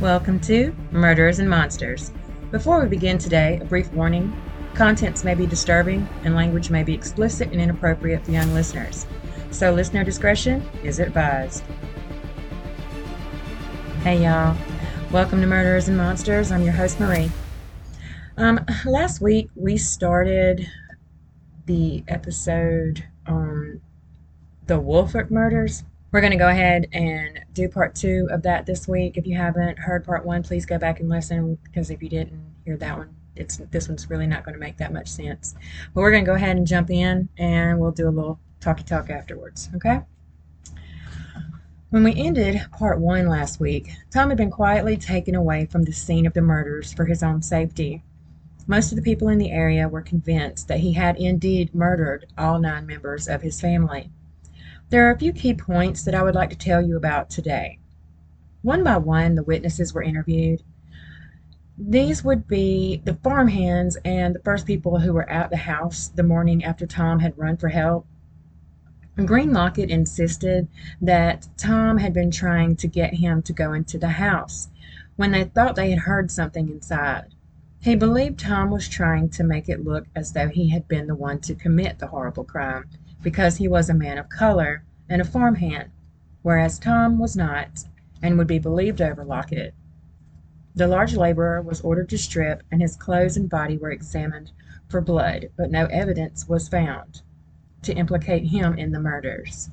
Welcome to Murderers and Monsters. Before we begin today, a brief warning. Contents may be disturbing and language may be explicit and inappropriate for young listeners. So listener discretion is advised. Hey y'all. Welcome to Murderers and Monsters. I'm your host Marie. Um, last week we started the episode on the Woolfolk murders. We're going to go ahead and do part two of that this week. If you haven't heard part one, please go back and listen because if you didn't hear that one, it's this one's really not going to make that much sense. But we're going to go ahead and jump in and we'll do a little talky talk afterwards, okay? When we ended part one last week, Tom had been quietly taken away from the scene of the murders for his own safety. Most of the people in the area were convinced that he had indeed murdered all nine members of his family. There are a few key points that I would like to tell you about today. One by one, the witnesses were interviewed. These would be the farmhands and the first people who were at the house the morning after Tom had run for help. Green Lockett insisted that Tom had been trying to get him to go into the house when they thought they had heard something inside. He believed Tom was trying to make it look as though he had been the one to commit the horrible crime because he was a man of color and a farmhand, whereas Tom was not and would be believed over Lockett. The large laborer was ordered to strip and his clothes and body were examined for blood, but no evidence was found to implicate him in the murders.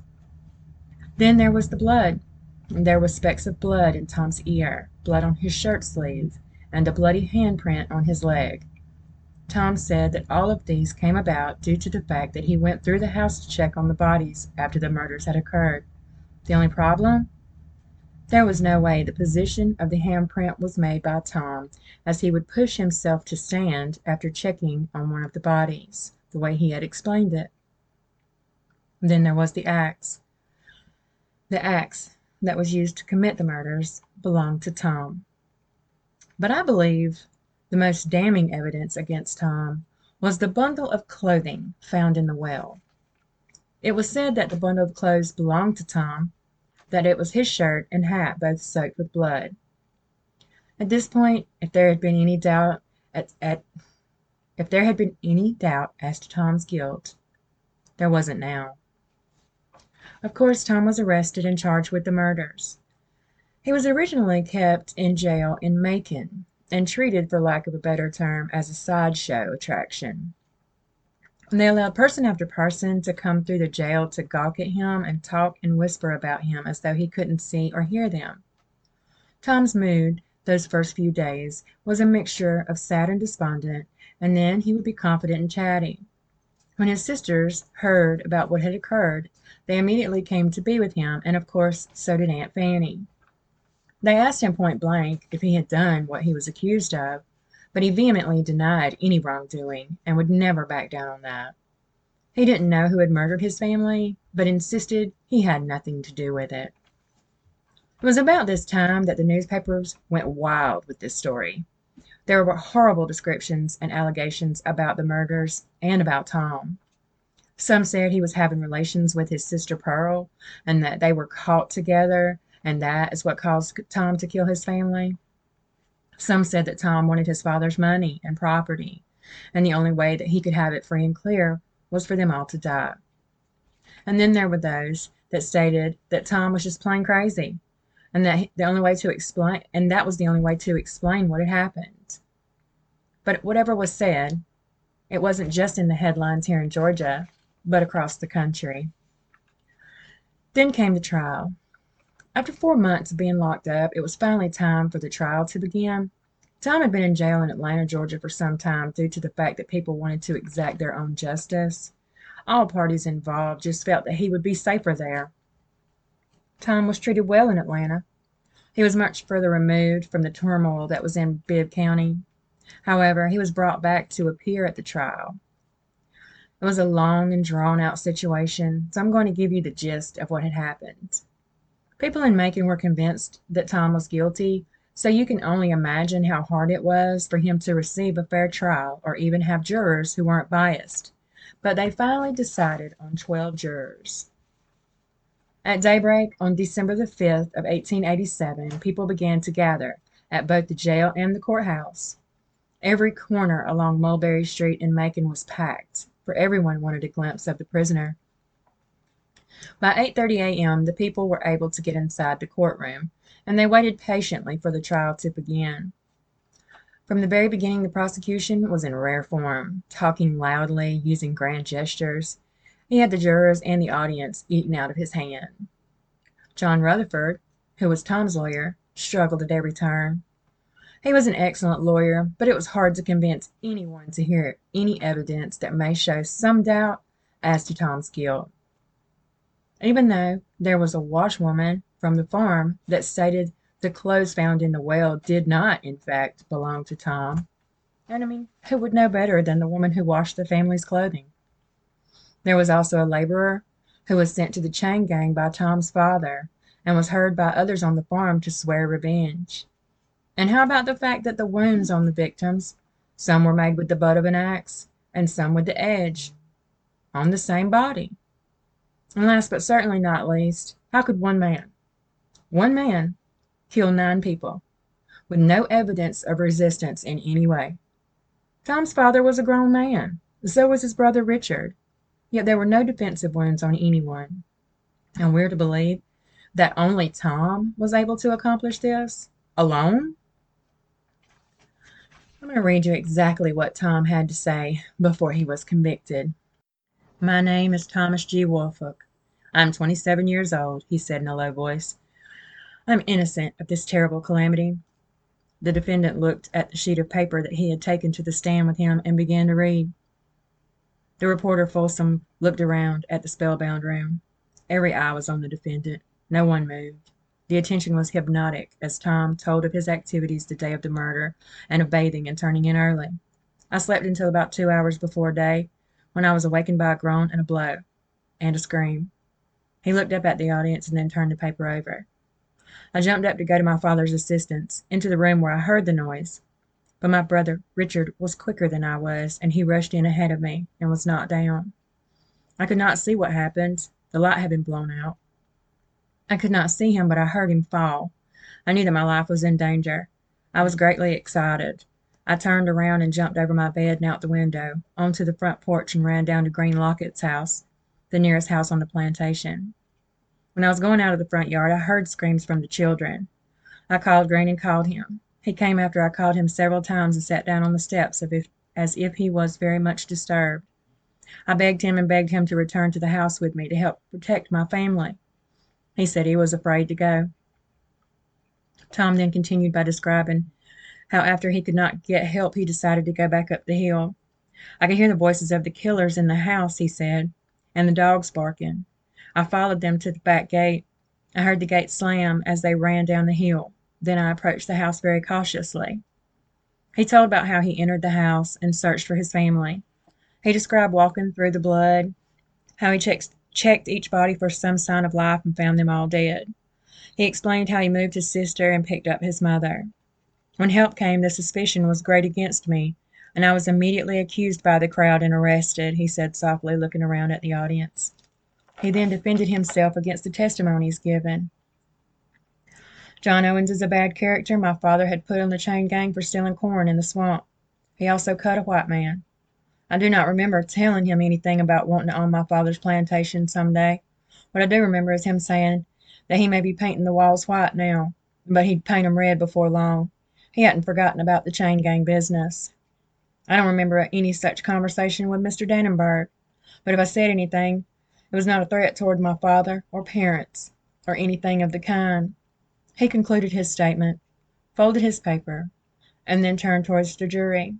Then there was the blood. There were specks of blood in Tom's ear, blood on his shirt sleeve, and a bloody handprint on his leg. Tom said that all of these came about due to the fact that he went through the house to check on the bodies after the murders had occurred. The only problem? There was no way the position of the handprint was made by Tom, as he would push himself to stand after checking on one of the bodies, the way he had explained it. Then there was the axe. The axe that was used to commit the murders belonged to Tom. But I believe the most damning evidence against Tom was the bundle of clothing found in the well. It was said that the bundle of clothes belonged to Tom, that it was his shirt and hat both soaked with blood. At this point, if there had been any doubt at, at if there had been any doubt as to Tom's guilt, there wasn't now. Of course, Tom was arrested and charged with the murders. He was originally kept in jail in Macon, and treated, for lack of a better term, as a sideshow attraction. And They allowed person after person to come through the jail to gawk at him and talk and whisper about him as though he couldn't see or hear them. Tom's mood, those first few days, was a mixture of sad and despondent, and then he would be confident and chatty. When his sisters heard about what had occurred, they immediately came to be with him, and of course so did Aunt Fanny. They asked him point blank if he had done what he was accused of, but he vehemently denied any wrongdoing and would never back down on that. He didn't know who had murdered his family, but insisted he had nothing to do with it. It was about this time that the newspapers went wild with this story. There were horrible descriptions and allegations about the murders and about Tom. Some said he was having relations with his sister Pearl and that they were caught together and that is what caused Tom to kill his family. Some said that Tom wanted his father's money and property, and the only way that he could have it free and clear was for them all to die. And then there were those that stated that Tom was just plain crazy, and that the only way to explain and that was the only way to explain what had happened. But whatever was said, it wasn't just in the headlines here in Georgia, but across the country. Then came the trial. After four months of being locked up, it was finally time for the trial to begin. Tom had been in jail in Atlanta, Georgia for some time due to the fact that people wanted to exact their own justice. All parties involved just felt that he would be safer there. Tom was treated well in Atlanta. He was much further removed from the turmoil that was in Bibb County. However, he was brought back to appear at the trial. It was a long and drawn out situation, so I'm going to give you the gist of what had happened. People in Macon were convinced that Tom was guilty, so you can only imagine how hard it was for him to receive a fair trial or even have jurors who weren't biased. But they finally decided on 12 jurors. At daybreak on December the 5th of 1887, people began to gather, at both the jail and the courthouse. Every corner along Mulberry Street in Macon was packed, for everyone wanted a glimpse of the prisoner. By 8:30 a.m. the people were able to get inside the courtroom, and they waited patiently for the trial to begin. From the very beginning the prosecution was in rare form, talking loudly, using grand gestures. He had the jurors and the audience eaten out of his hand. John Rutherford, who was Tom's lawyer, struggled at every turn. He was an excellent lawyer, but it was hard to convince anyone to hear any evidence that may show some doubt as to Tom's guilt. Even though there was a washwoman from the farm that stated the clothes found in the well did not, in fact, belong to Tom. And I mean, who would know better than the woman who washed the family's clothing? There was also a laborer who was sent to the chain gang by Tom's father and was heard by others on the farm to swear revenge. And how about the fact that the wounds on the victims, some were made with the butt of an axe and some with the edge, on the same body? And last but certainly not least, how could one man, one man, kill nine people with no evidence of resistance in any way? Tom's father was a grown man, so was his brother Richard, yet there were no defensive wounds on anyone. And we're to believe that only Tom was able to accomplish this alone? I'm going to read you exactly what Tom had to say before he was convicted. My name is Thomas G. Woolfolk. I'm 27 years old, he said in a low voice. I'm innocent of this terrible calamity. The defendant looked at the sheet of paper that he had taken to the stand with him and began to read. The reporter Folsom looked around at the spellbound room. Every eye was on the defendant. No one moved. The attention was hypnotic as Tom told of his activities the day of the murder and of bathing and turning in early. I slept until about two hours before day, when I was awakened by a groan and a blow and a scream. He looked up at the audience and then turned the paper over. I jumped up to go to my father's assistance, into the room where I heard the noise. But my brother Richard was quicker than I was, and he rushed in ahead of me and was knocked down. I could not see what happened. The light had been blown out. I could not see him, but I heard him fall. I knew that my life was in danger. I was greatly excited. I turned around and jumped over my bed and out the window, onto the front porch and ran down to Green Lockett's house, the nearest house on the plantation. When I was going out of the front yard I heard screams from the children. I called Green and called him. He came after I called him several times and sat down on the steps as if he was very much disturbed. I begged him and begged him to return to the house with me to help protect my family. He said he was afraid to go. Tom then continued by describing how after he could not get help he decided to go back up the hill. I could hear the voices of the killers in the house, he said, and the dogs barking. I followed them to the back gate. I heard the gate slam as they ran down the hill. Then I approached the house very cautiously. He told about how he entered the house and searched for his family. He described walking through the blood, how he checked each body for some sign of life and found them all dead. He explained how he moved his sister and picked up his mother. When help came, the suspicion was great against me, and I was immediately accused by the crowd and arrested, he said softly, looking around at the audience. He then defended himself against the testimonies given. John Owens is a bad character my father had put on the chain gang for stealing corn in the swamp. He also cut a white man. I do not remember telling him anything about wanting to own my father's plantation some day. What I do remember is him saying that he may be painting the walls white now, but he'd paint 'em red before long. He hadn't forgotten about the chain gang business. I don't remember any such conversation with Mr. Dannenberg, but if I said anything, it was not a threat toward my father or parents or anything of the kind. He concluded his statement, folded his paper, and then turned towards the jury.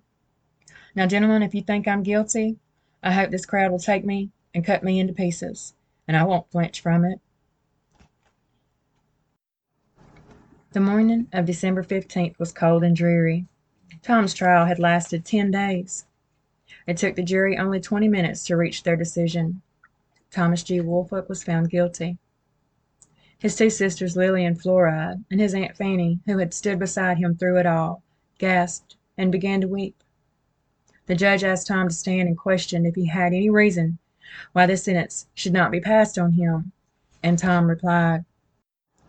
Now, gentlemen, if you think I'm guilty, I hope this crowd will take me and cut me into pieces, and I won't flinch from it. The morning of December 15th was cold and dreary. Tom's trial had lasted ten days. It took the jury only twenty minutes to reach their decision. Thomas G. Woolfolk was found guilty. His two sisters, Lily and Floride, and his Aunt Fanny, who had stood beside him through it all, gasped and began to weep. The judge asked Tom to stand and questioned if he had any reason why this sentence should not be passed on him, and Tom replied,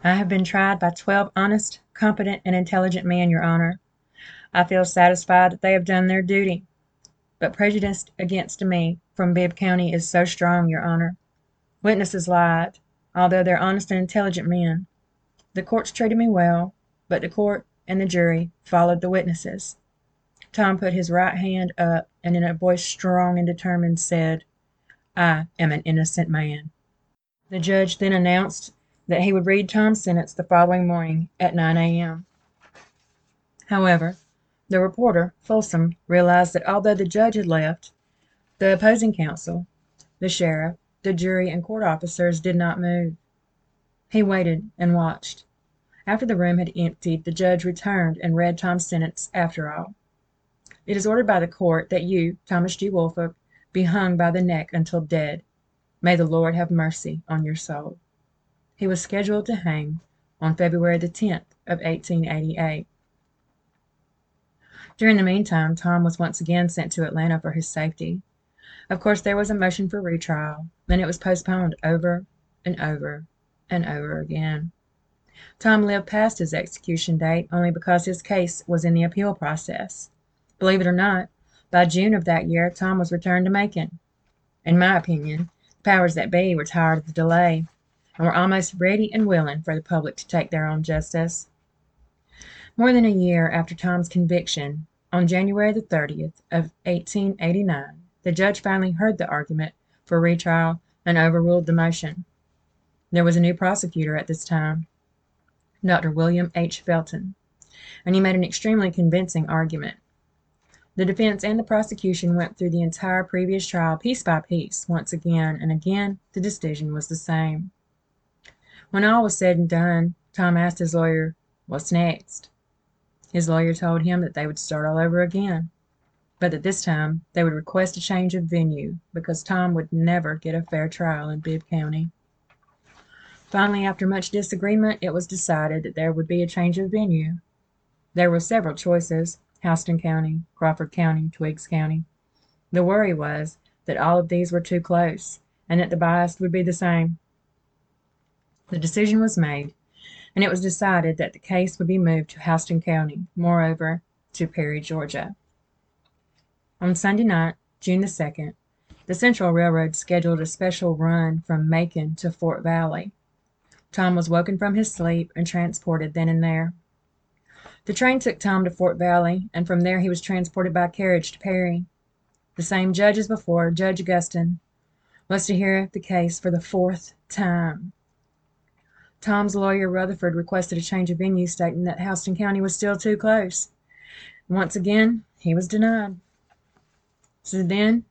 I have been tried by twelve honest, competent, and intelligent men, Your Honor. I feel satisfied that they have done their duty. But prejudice against me from Bibb County is so strong, Your Honor. Witnesses lied, although they're honest and intelligent men. The courts treated me well, but the court and the jury followed the witnesses. Tom put his right hand up and in a voice strong and determined said, I am an innocent man. The judge then announced that he would read Tom's sentence the following morning at 9 a.m. However, the reporter, Folsom, realized that although the judge had left, the opposing counsel, the sheriff, the jury, and court officers did not move. He waited and watched. After the room had emptied, the judge returned and read Tom's sentence after all. It is ordered by the court that you, Thomas G. Woolfolk, be hung by the neck until dead. May the Lord have mercy on your soul. He was scheduled to hang on February the 10th of 1888. During the meantime, Tom was once again sent to Atlanta for his safety. Of course there was a motion for retrial, and it was postponed over and over and over again. Tom lived past his execution date only because his case was in the appeal process. Believe it or not, by June of that year Tom was returned to Macon. In my opinion, the powers that be were tired of the delay, and were almost ready and willing for the public to take their own justice. More than a year after Tom's conviction, on January the 30th of 1889, the judge finally heard the argument for retrial and overruled the motion. There was a new prosecutor at this time, Dr. William H. Felton, and he made an extremely convincing argument. The defense and the prosecution went through the entire previous trial piece by piece, once again, and again the decision was the same. When all was said and done, Tom asked his lawyer, What's next? His lawyer told him that they would start all over again but that this time they would request a change of venue because Tom would never get a fair trial in Bibb County. Finally, after much disagreement, it was decided that there would be a change of venue. There were several choices Houston County, Crawford County, Twiggs County. The worry was that all of these were too close and that the bias would be the same. The decision was made, and it was decided that the case would be moved to Houston County, moreover, to Perry, Georgia. On Sunday night, June the 2nd, the Central Railroad scheduled a special run from Macon to Fort Valley. Tom was woken from his sleep and transported then and there. The train took Tom to Fort Valley, and from there he was transported by carriage to Perry. The same judge as before, Judge Guston, was to hear the case for the fourth time. Tom's lawyer, Rutherford, requested a change of venue, stating that Houston County was still too close. Once again, he was denied. So then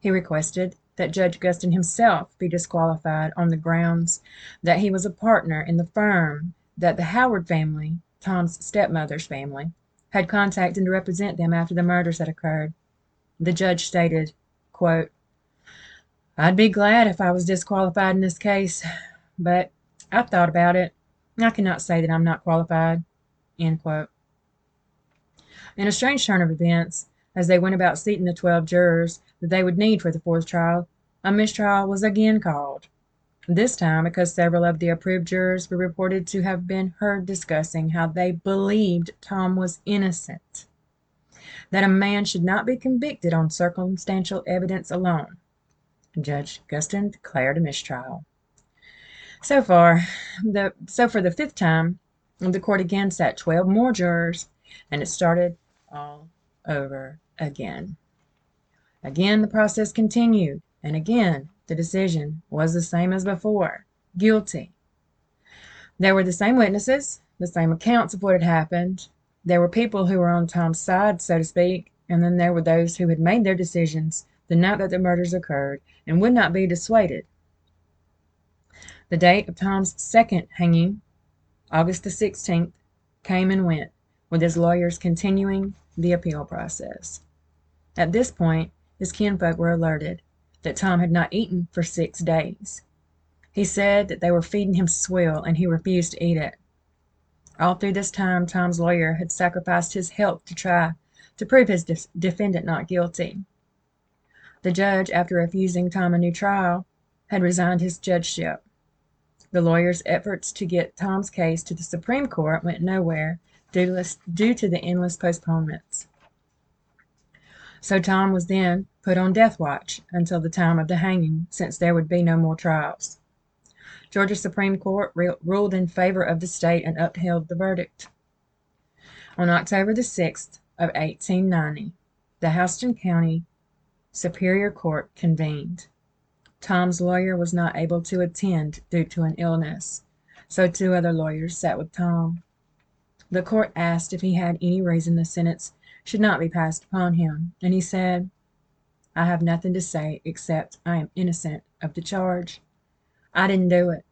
he requested that Judge Guston himself be disqualified on the grounds that he was a partner in the firm that the Howard family, Tom's stepmother's family, had contacted to represent them after the murders had occurred. The judge stated, quote, I'd be glad if I was disqualified in this case, but I've thought about it. I cannot say that I'm not qualified. In a strange turn of events, as they went about seating the twelve jurors that they would need for the fourth trial, a mistrial was again called. This time because several of the approved jurors were reported to have been heard discussing how they believed Tom was innocent, that a man should not be convicted on circumstantial evidence alone. Judge Guston declared a mistrial. So far, the so for the fifth time, the court again sat twelve more jurors, and it started all over again. Again the process continued, and again the decision was the same as before guilty. There were the same witnesses, the same accounts of what had happened. There were people who were on Tom's side, so to speak, and then there were those who had made their decisions the night that the murders occurred and would not be dissuaded. The date of Tom's second hanging, August the 16th, came and went, with his lawyers continuing the appeal process. At this point his kinfolk were alerted that Tom had not eaten for six days. He said that they were feeding him swill, and he refused to eat it. All through this time Tom's lawyer had sacrificed his health to try to prove his de- defendant not guilty. The judge, after refusing Tom a new trial, had resigned his judgeship. The lawyers' efforts to get Tom's case to the Supreme Court went nowhere due to the endless postponements. So Tom was then put on death watch until the time of the hanging, since there would be no more trials. Georgia Supreme Court ruled in favor of the state and upheld the verdict. On October the 6th of 1890, the Houston County Superior Court convened. Tom's lawyer was not able to attend due to an illness, so two other lawyers sat with Tom. The court asked if he had any reason the sentence should not be passed upon him, and he said, I have nothing to say except I am innocent of the charge. I didn't do it,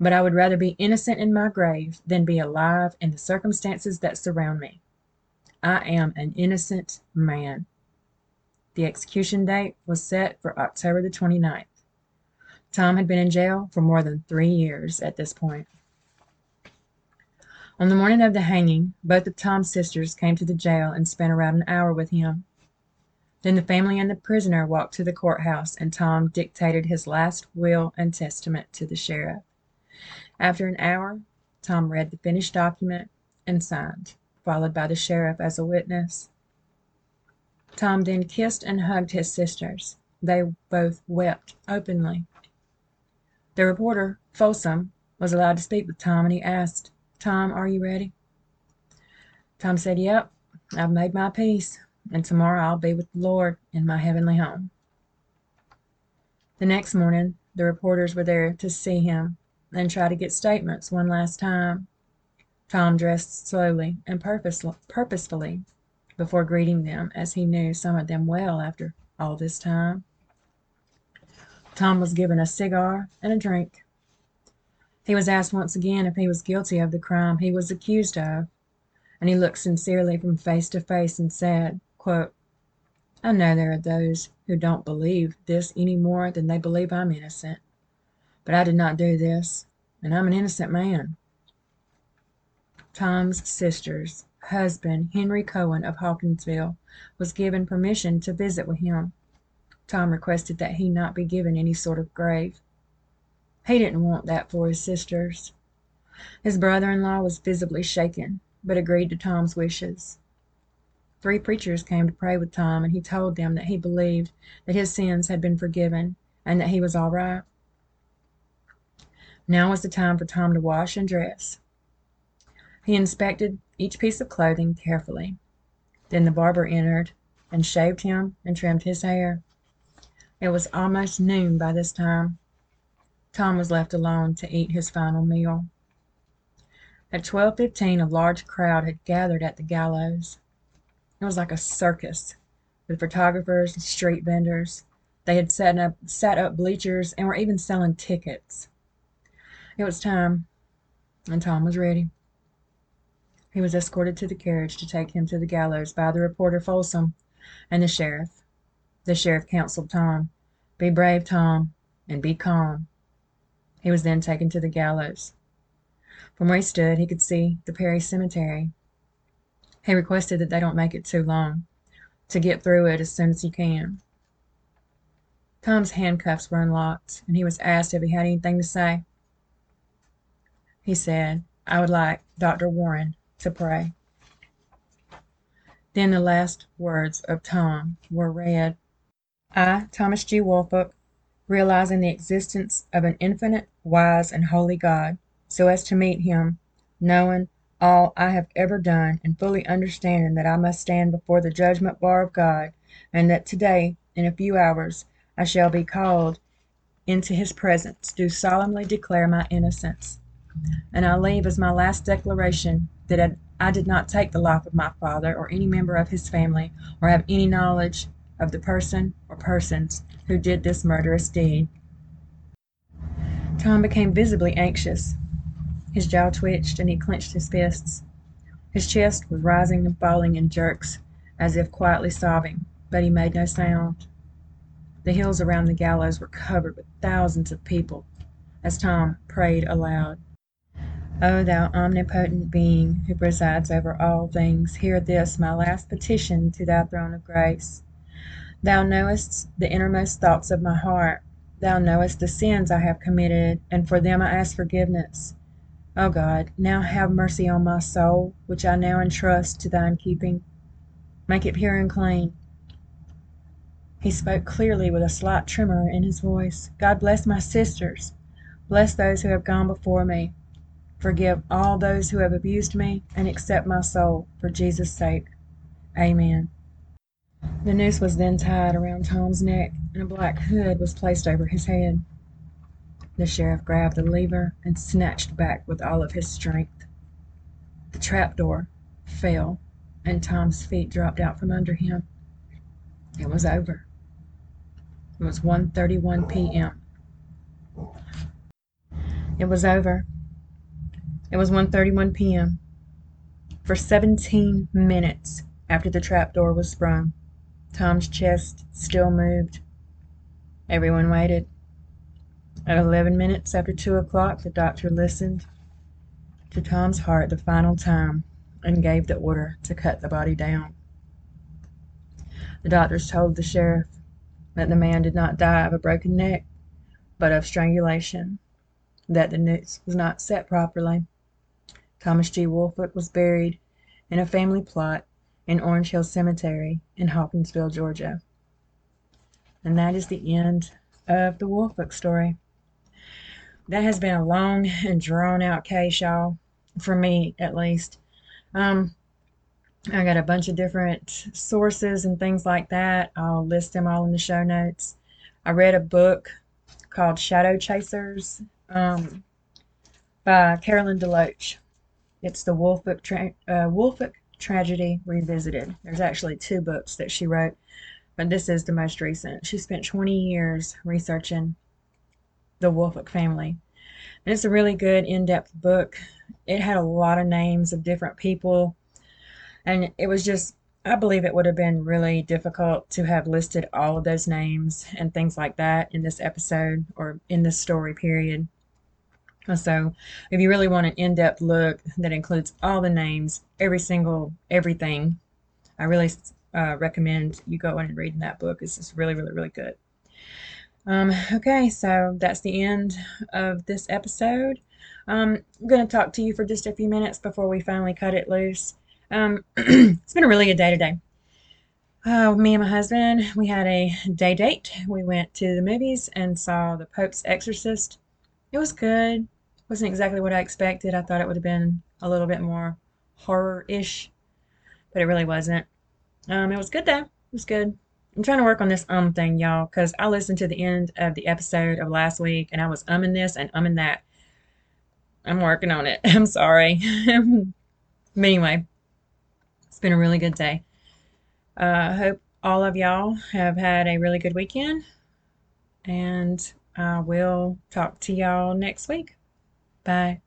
but I would rather be innocent in my grave than be alive in the circumstances that surround me. I am an innocent man. The execution date was set for October the 29th. Tom had been in jail for more than three years at this point. On the morning of the hanging, both of Tom's sisters came to the jail and spent around an hour with him. Then the family and the prisoner walked to the courthouse and Tom dictated his last will and testament to the sheriff. After an hour, Tom read the finished document and signed, followed by the sheriff as a witness. Tom then kissed and hugged his sisters. They both wept openly. The reporter, Folsom, was allowed to speak with Tom, and he asked, Tom, are you ready? Tom said, Yep, I've made my peace, and tomorrow I'll be with the Lord in my heavenly home. The next morning, the reporters were there to see him and try to get statements one last time. Tom dressed slowly and purposefully before greeting them, as he knew some of them well after all this time. Tom was given a cigar and a drink. He was asked once again if he was guilty of the crime he was accused of, and he looked sincerely from face to face and said, quote, I know there are those who don't believe this any more than they believe I'm innocent, but I did not do this, and I'm an innocent man. Tom's sister's husband, Henry Cohen of Hawkinsville, was given permission to visit with him. Tom requested that he not be given any sort of grave. He didn't want that for his sisters. His brother in law was visibly shaken, but agreed to Tom's wishes. Three preachers came to pray with Tom, and he told them that he believed that his sins had been forgiven and that he was all right. Now was the time for Tom to wash and dress. He inspected each piece of clothing carefully. Then the barber entered and shaved him and trimmed his hair. It was almost noon by this time. Tom was left alone to eat his final meal. At 12:15 a large crowd had gathered at the gallows. It was like a circus, with photographers and street vendors. They had set up, set up bleachers and were even selling tickets. It was time, and Tom was ready. He was escorted to the carriage to take him to the gallows by the reporter Folsom and the sheriff. The sheriff counseled Tom, Be brave, Tom, and be calm. He was then taken to the gallows. From where he stood he could see the Perry Cemetery. He requested that they don't make it too long, to get through it as soon as he can. Tom's handcuffs were unlocked, and he was asked if he had anything to say. He said, I would like Dr. Warren to pray. Then the last words of Tom were read I, Thomas G. Woolfolk, realizing the existence of an infinite, wise, and holy God, so as to meet Him, knowing all I have ever done, and fully understanding that I must stand before the judgment bar of God, and that today, in a few hours, I shall be called into His presence, do solemnly declare my innocence. And I leave as my last declaration that I did not take the life of my father or any member of his family, or have any knowledge of the person or persons who did this murderous deed. Tom became visibly anxious. His jaw twitched and he clenched his fists. His chest was rising and falling in jerks, as if quietly sobbing, but he made no sound. The hills around the gallows were covered with thousands of people as Tom prayed aloud. O thou omnipotent being who presides over all things, hear this my last petition to thy throne of grace. Thou knowest the innermost thoughts of my heart. Thou knowest the sins I have committed, and for them I ask forgiveness. O God, now have mercy on my soul, which I now entrust to thine keeping. Make it pure and clean. He spoke clearly with a slight tremor in his voice. God bless my sisters. Bless those who have gone before me. Forgive all those who have abused me, and accept my soul for Jesus' sake. Amen. The noose was then tied around Tom's neck, and a black hood was placed over his head. The sheriff grabbed the lever and snatched back with all of his strength. The trapdoor fell, and Tom's feet dropped out from under him. It was over. It was 1:31 p.m. It was over. It was 1:31 p.m. For 17 minutes after the trapdoor was sprung, Tom's chest still moved. Everyone waited. At 11 minutes after 2 o'clock, the doctor listened to Tom's heart the final time and gave the order to cut the body down. The doctors told the sheriff that the man did not die of a broken neck, but of strangulation, that the noose was not set properly. Thomas G. Woolfolk was buried in a family plot in Orange Hill Cemetery in Hawkinsville, Georgia. And that is the end of the Woolfolk story that has been a long and drawn out case, y'all, for me at least. Um, I got a bunch of different sources and things like that. I'll list them all in the show notes. I read a book called Shadow Chasers um, by Carolyn DeLoach. It's the Woolfolk, tra- uh, Woolfolk Tragedy Revisited. There's actually two books that she wrote, but this is the most recent. She spent 20 years researching the Woolfolk family. And it's a really good in depth book. It had a lot of names of different people, and it was just, I believe it would have been really difficult to have listed all of those names and things like that in this episode or in this story period. So, if you really want an in depth look that includes all the names, every single everything, I really uh, recommend you go in and reading that book. It's just really, really, really good. Um, okay, so that's the end of this episode. Um, I'm going to talk to you for just a few minutes before we finally cut it loose. Um, it's been a really good day today. Uh, me and my husband, we had a day date. We went to the movies and saw The Pope's Exorcist. It was good. Wasn't exactly what I expected. I thought it would have been a little bit more horror-ish, but it really wasn't. Um, it was good though. It was good. I'm trying to work on this um thing, y'all, because I listened to the end of the episode of last week and I was umming this and umming that. I'm working on it. I'm sorry. but anyway, it's been a really good day. I uh, hope all of y'all have had a really good weekend. And I will talk to y'all next week. Bye.